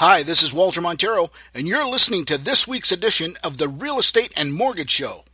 Hi, this is Walter Montero, and you're listening to this week's edition of the Real Estate and Mortgage Show.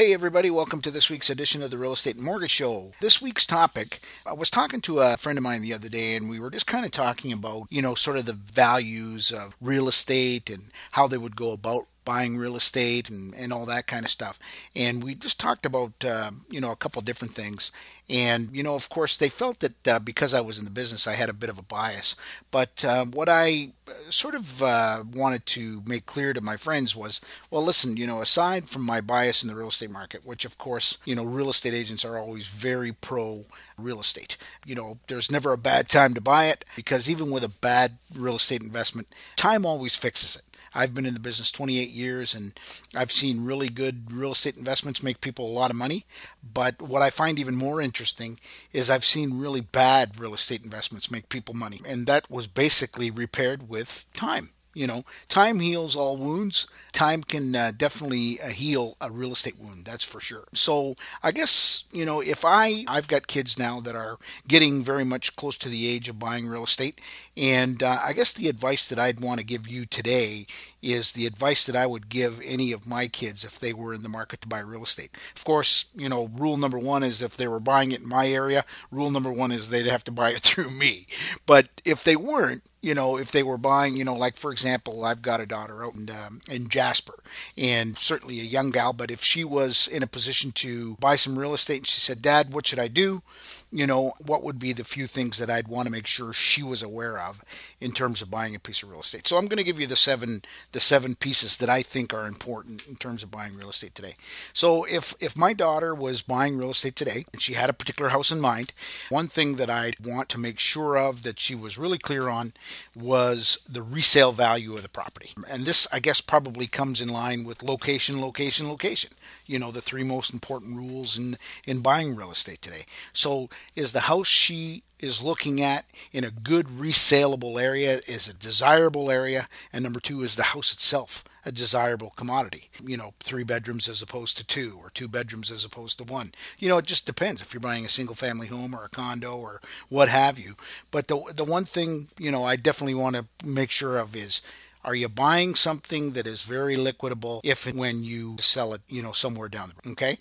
Hey, everybody, welcome to this week's edition of the Real Estate Mortgage Show. This week's topic I was talking to a friend of mine the other day, and we were just kind of talking about, you know, sort of the values of real estate and how they would go about buying real estate and, and all that kind of stuff. And we just talked about, uh, you know, a couple different things. And, you know, of course, they felt that uh, because I was in the business, I had a bit of a bias. But uh, what I uh, sort of uh, wanted to make clear to my friends was well, listen, you know, aside from my bias in the real estate market, which, of course, you know, real estate agents are always very pro real estate. You know, there's never a bad time to buy it because even with a bad real estate investment, time always fixes it. I've been in the business 28 years and I've seen really good real estate investments make people a lot of money. But what I find even more interesting is I've seen really bad real estate investments make people money. And that was basically repaired with time. You know, time heals all wounds. Time can uh, definitely uh, heal a real estate wound, that's for sure. So, I guess, you know, if I I've got kids now that are getting very much close to the age of buying real estate, and uh, I guess the advice that I'd want to give you today is the advice that I would give any of my kids if they were in the market to buy real estate. Of course, you know, rule number 1 is if they were buying it in my area, rule number 1 is they'd have to buy it through me. But if they weren't, you know, if they were buying, you know, like for example, I've got a daughter out in um, in Jasper, and certainly a young gal. But if she was in a position to buy some real estate, and she said, "Dad, what should I do?" You know, what would be the few things that I'd want to make sure she was aware of in terms of buying a piece of real estate? So I'm going to give you the seven the seven pieces that I think are important in terms of buying real estate today. So if if my daughter was buying real estate today and she had a particular house in mind, one thing that I'd want to make sure of that she was really clear on was the resale value of the property. And this, I guess, probably comes in line with location, location, location. You know, the three most important rules in, in buying real estate today. So, is the house she is looking at in a good resaleable area, is a desirable area, and number two is the house itself a desirable commodity. You know, three bedrooms as opposed to two, or two bedrooms as opposed to one. You know, it just depends if you're buying a single family home or a condo or what have you. But the the one thing you know I definitely want to make sure of is are you buying something that is very liquidable if and when you sell it, you know, somewhere down the road? Okay.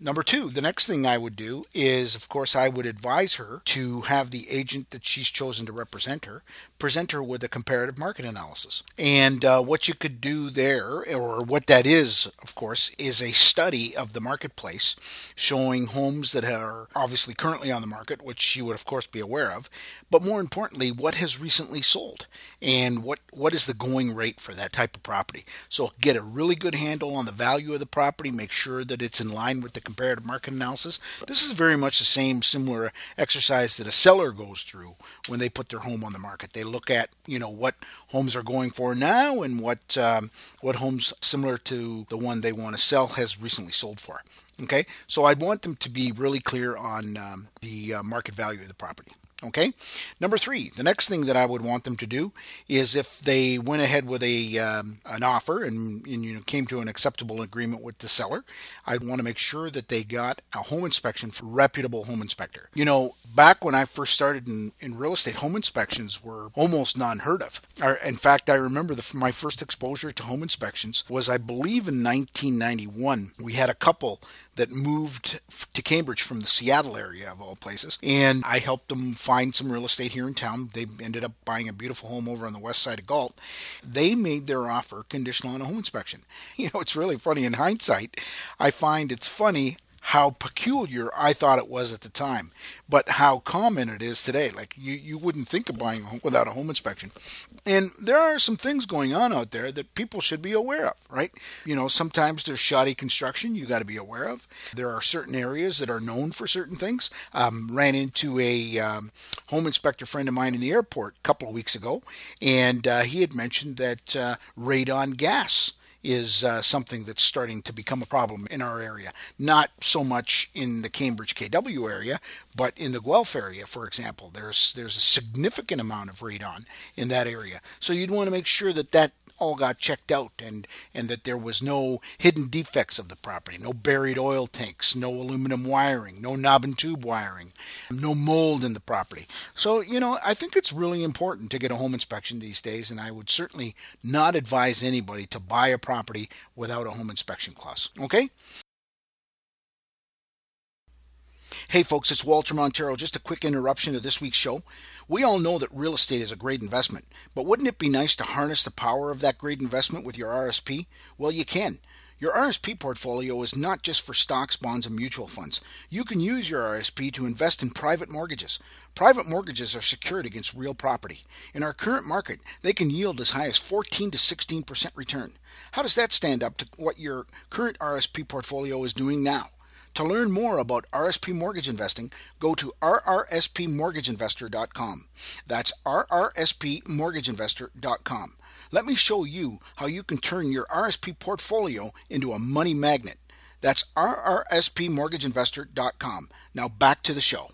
Number two, the next thing I would do is, of course, I would advise her to have the agent that she's chosen to represent her present her with a comparative market analysis. And uh, what you could do there, or what that is, of course, is a study of the marketplace showing homes that are obviously currently on the market, which she would, of course, be aware of, but more importantly, what has recently sold and what, what is the going going rate for that type of property. So get a really good handle on the value of the property, make sure that it's in line with the comparative market analysis. This is very much the same similar exercise that a seller goes through when they put their home on the market. They look at, you know, what homes are going for now and what um, what homes similar to the one they want to sell has recently sold for. Okay, so I'd want them to be really clear on um, the uh, market value of the property. Okay. Number three, the next thing that I would want them to do is if they went ahead with a um, an offer and, and, you know came to an acceptable agreement with the seller, I'd want to make sure that they got a home inspection from reputable home inspector. You know, back when I first started in, in real estate, home inspections were almost unheard of. In fact, I remember the, my first exposure to home inspections was, I believe, in 1991. We had a couple that moved to Cambridge from the Seattle area of all places, and I helped them find some real estate here in town. They ended up buying a beautiful home over on the west side of Galt. They made their offer conditional on a home inspection. You know, it's really funny in hindsight. I find it's funny how peculiar I thought it was at the time, but how common it is today. Like you, you wouldn't think of buying a home without a home inspection. And there are some things going on out there that people should be aware of, right? You know, sometimes there's shoddy construction you got to be aware of. There are certain areas that are known for certain things. Um, ran into a um, home inspector friend of mine in the airport a couple of weeks ago, and uh, he had mentioned that uh, radon gas is uh, something that's starting to become a problem in our area. Not so much in the Cambridge KW area, but in the Guelph area, for example, there's there's a significant amount of radon in that area. So you'd want to make sure that that all got checked out and, and that there was no hidden defects of the property, no buried oil tanks, no aluminum wiring, no knob and tube wiring, no mold in the property. So, you know, I think it's really important to get a home inspection these days, and I would certainly not advise anybody to buy a property without a home inspection clause. Okay? Hey folks, it's Walter Montero. Just a quick interruption to this week's show. We all know that real estate is a great investment, but wouldn't it be nice to harness the power of that great investment with your RSP? Well, you can. Your RSP portfolio is not just for stocks, bonds, and mutual funds. You can use your RSP to invest in private mortgages. Private mortgages are secured against real property. In our current market, they can yield as high as 14 to 16% return. How does that stand up to what your current RSP portfolio is doing now? To learn more about RSP mortgage investing, go to rrspmortgageinvestor.com. That's rrspmortgageinvestor.com. Let me show you how you can turn your RSP portfolio into a money magnet. That's rrspmortgageinvestor.com. Now back to the show.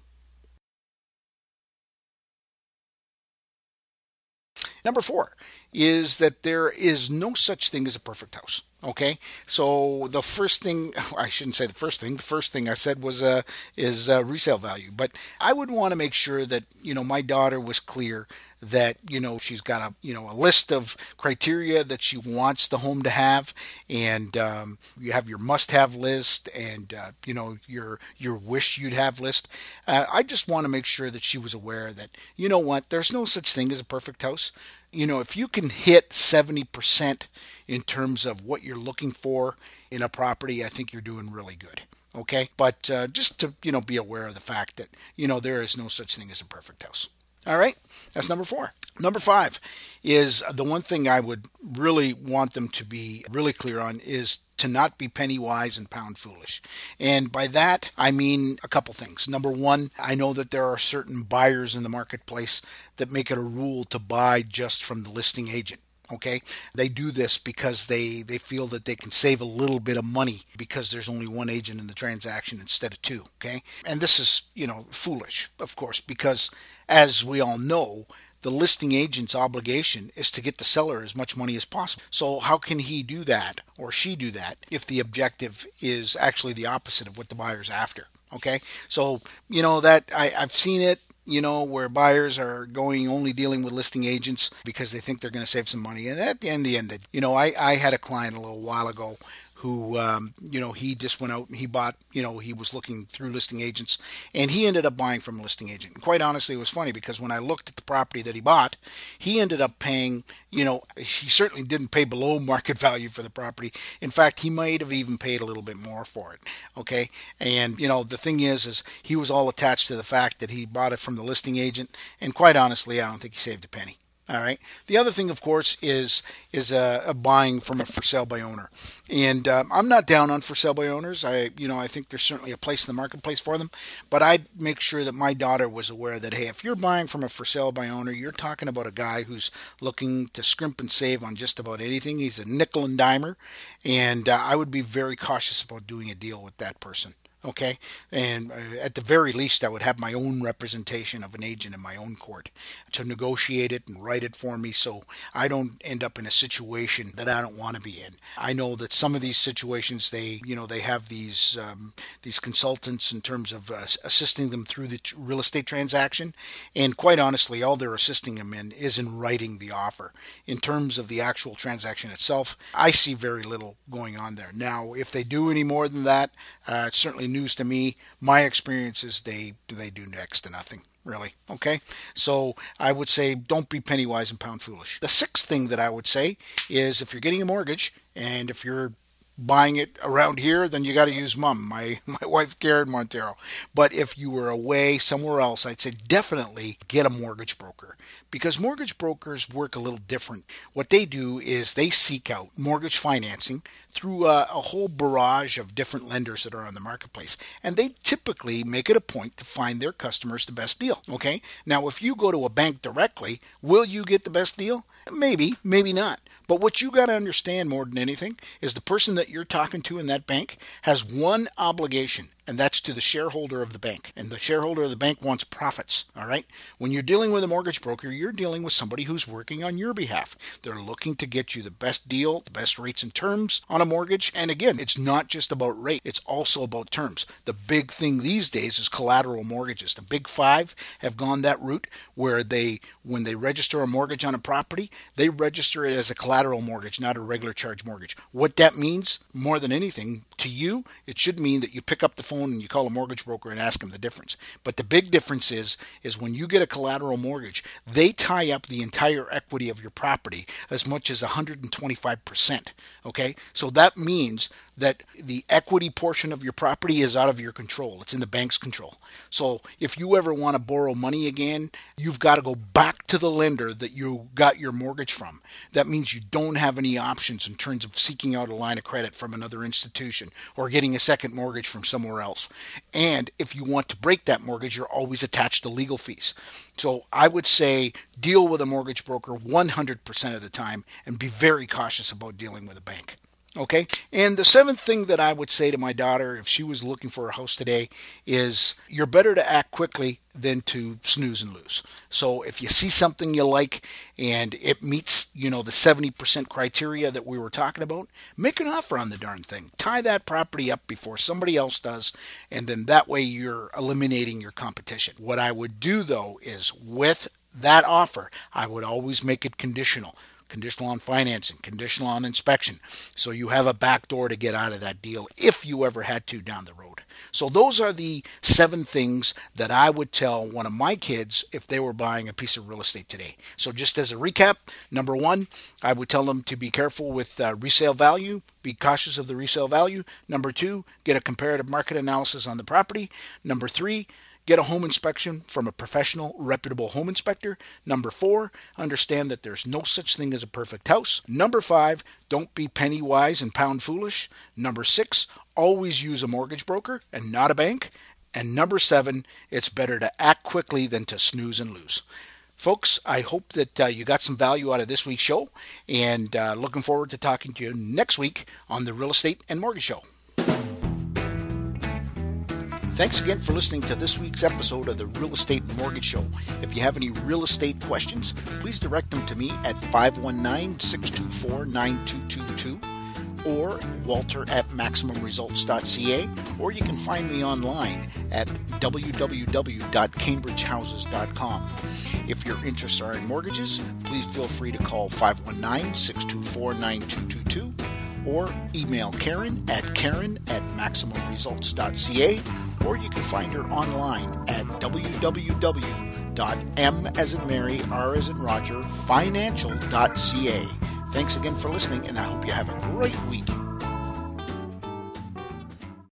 Number four is that there is no such thing as a perfect house. Okay, so the first thing I shouldn't say the first thing. The first thing I said was uh, is uh, resale value, but I would want to make sure that you know my daughter was clear that you know she's got a you know a list of criteria that she wants the home to have, and um, you have your must-have list and uh, you know your your wish you'd have list. Uh, I just want to make sure that she was aware that you know what there's no such thing as a perfect house you know, if you can hit 70% in terms of what you're looking for in a property, I think you're doing really good. Okay. But uh, just to, you know, be aware of the fact that, you know, there is no such thing as a perfect house. All right. That's number four. Number five is the one thing I would really want them to be really clear on is to not be penny wise and pound foolish. And by that, I mean a couple things. Number one, I know that there are certain buyers in the marketplace that make it a rule to buy just from the listing agent okay they do this because they they feel that they can save a little bit of money because there's only one agent in the transaction instead of two okay and this is you know foolish of course because as we all know the listing agent's obligation is to get the seller as much money as possible. So, how can he do that or she do that if the objective is actually the opposite of what the buyer's after? Okay, so you know that I, I've seen it you know, where buyers are going only dealing with listing agents because they think they're going to save some money. And at the end, of the end, you know, I, I had a client a little while ago who um, you know he just went out and he bought you know he was looking through listing agents and he ended up buying from a listing agent. And quite honestly it was funny because when i looked at the property that he bought he ended up paying you know he certainly didn't pay below market value for the property. In fact he might have even paid a little bit more for it okay? And you know the thing is is he was all attached to the fact that he bought it from the listing agent and quite honestly i don't think he saved a penny all right. The other thing, of course, is is a, a buying from a for sale by owner, and um, I'm not down on for sale by owners. I you know I think there's certainly a place in the marketplace for them, but I'd make sure that my daughter was aware that hey, if you're buying from a for sale by owner, you're talking about a guy who's looking to scrimp and save on just about anything. He's a nickel and dimer, and uh, I would be very cautious about doing a deal with that person okay? And uh, at the very least i would have my own representation of an agent in my own court to negotiate it and write it for me so i don't end up in a situation that i don't want to be in. I know that some of these situations they you know they have these um, these consultants in terms of uh, assisting them through the real estate transaction and quite honestly all they're assisting them in is in writing the offer. In terms of the actual transaction itself i see very little going on there. Now if they do any more than that uh, it's certainly news to me. My experience is they they do next to nothing really. Okay? So I would say don't be penny wise and pound foolish. The sixth thing that I would say is if you're getting a mortgage and if you're buying it around here, then you got to use mom, my, my wife, Karen Montero. But if you were away somewhere else, I'd say definitely get a mortgage broker because mortgage brokers work a little different. What they do is they seek out mortgage financing through a, a, whole barrage of different lenders that are on the marketplace. And they typically make it a point to find their customers the best deal. Okay. Now, if you go to a bank directly, will you get the best deal? Maybe, maybe not. But what you got to understand more than anything is the person that you're talking to in that bank has one obligation, and that's to the shareholder of the bank. And the shareholder of the bank wants profits, all right? When you're dealing with a mortgage broker, you're dealing with somebody who's working on your behalf. They're looking to get you the best deal, the best rates and terms on a mortgage. And again, it's not just about rate, it's also about terms. The big thing these days is collateral mortgages. The big 5 have gone that route where they when they register a mortgage on a property, they register it as a collateral mortgage, not a regular charge mortgage. What that means more than anything to you, it should mean that you pick up the phone and you call a mortgage broker and ask them the difference. But the big difference is is when you get a collateral mortgage, they tie up the entire equity of your property as much as 125%. Okay? So that means that the equity portion of your property is out of your control. It's in the bank's control. So if you ever want to borrow money again, you've got to go back to the lender that you got your mortgage from. That means you don't have any options in terms of seeking out a line of credit from another institution or getting a second mortgage from somewhere else. And if you want to break that mortgage, you're always attached to legal fees. So I would say deal with a mortgage broker 100% of the time and be very cautious about dealing with a bank. Okay. And the seventh thing that I would say to my daughter if she was looking for a house today is you're better to act quickly than to snooze and lose. So if you see something you like and it meets, you know, the 70% criteria that we were talking about, make an offer on the darn thing. Tie that property up before somebody else does. And then that way you're eliminating your competition. What I would do though is with that offer, I would always make it conditional conditional on financing, conditional on inspection. So you have a back door to get out of that deal if you ever had to down the road. So those are the seven things that I would tell one of my kids if they were buying a piece of real estate today. So just as a recap, number one, I would tell them to be careful with uh, resale value, be cautious of the resale value. Number two, get a comparative market analysis on the property. Number three, Get a home inspection from a professional, reputable home inspector. Number four, understand that there's no such thing as a perfect house. Number five, don't be penny wise and pound foolish. Number six, always use a mortgage broker and not a bank. And number seven, it's better to act quickly than to snooze and lose. Folks, I hope that uh, you got some value out of this week's show and uh, looking forward to talking to you next week on the Real Estate and Mortgage Show. Thanks again for listening to this week's episode of the Real Estate Mortgage Show. If you have any real estate questions, please direct them to me at 519 624 9222 or walter at maximumresults.ca, or you can find me online at www.cambridgehouses.com. If your interests are in mortgages, please feel free to call 519 624 9222 or email Karen at karen at maximumresults.ca or you can find her online at www.m as in Mary, R as in Roger, financial.ca. Thanks again for listening, and I hope you have a great week.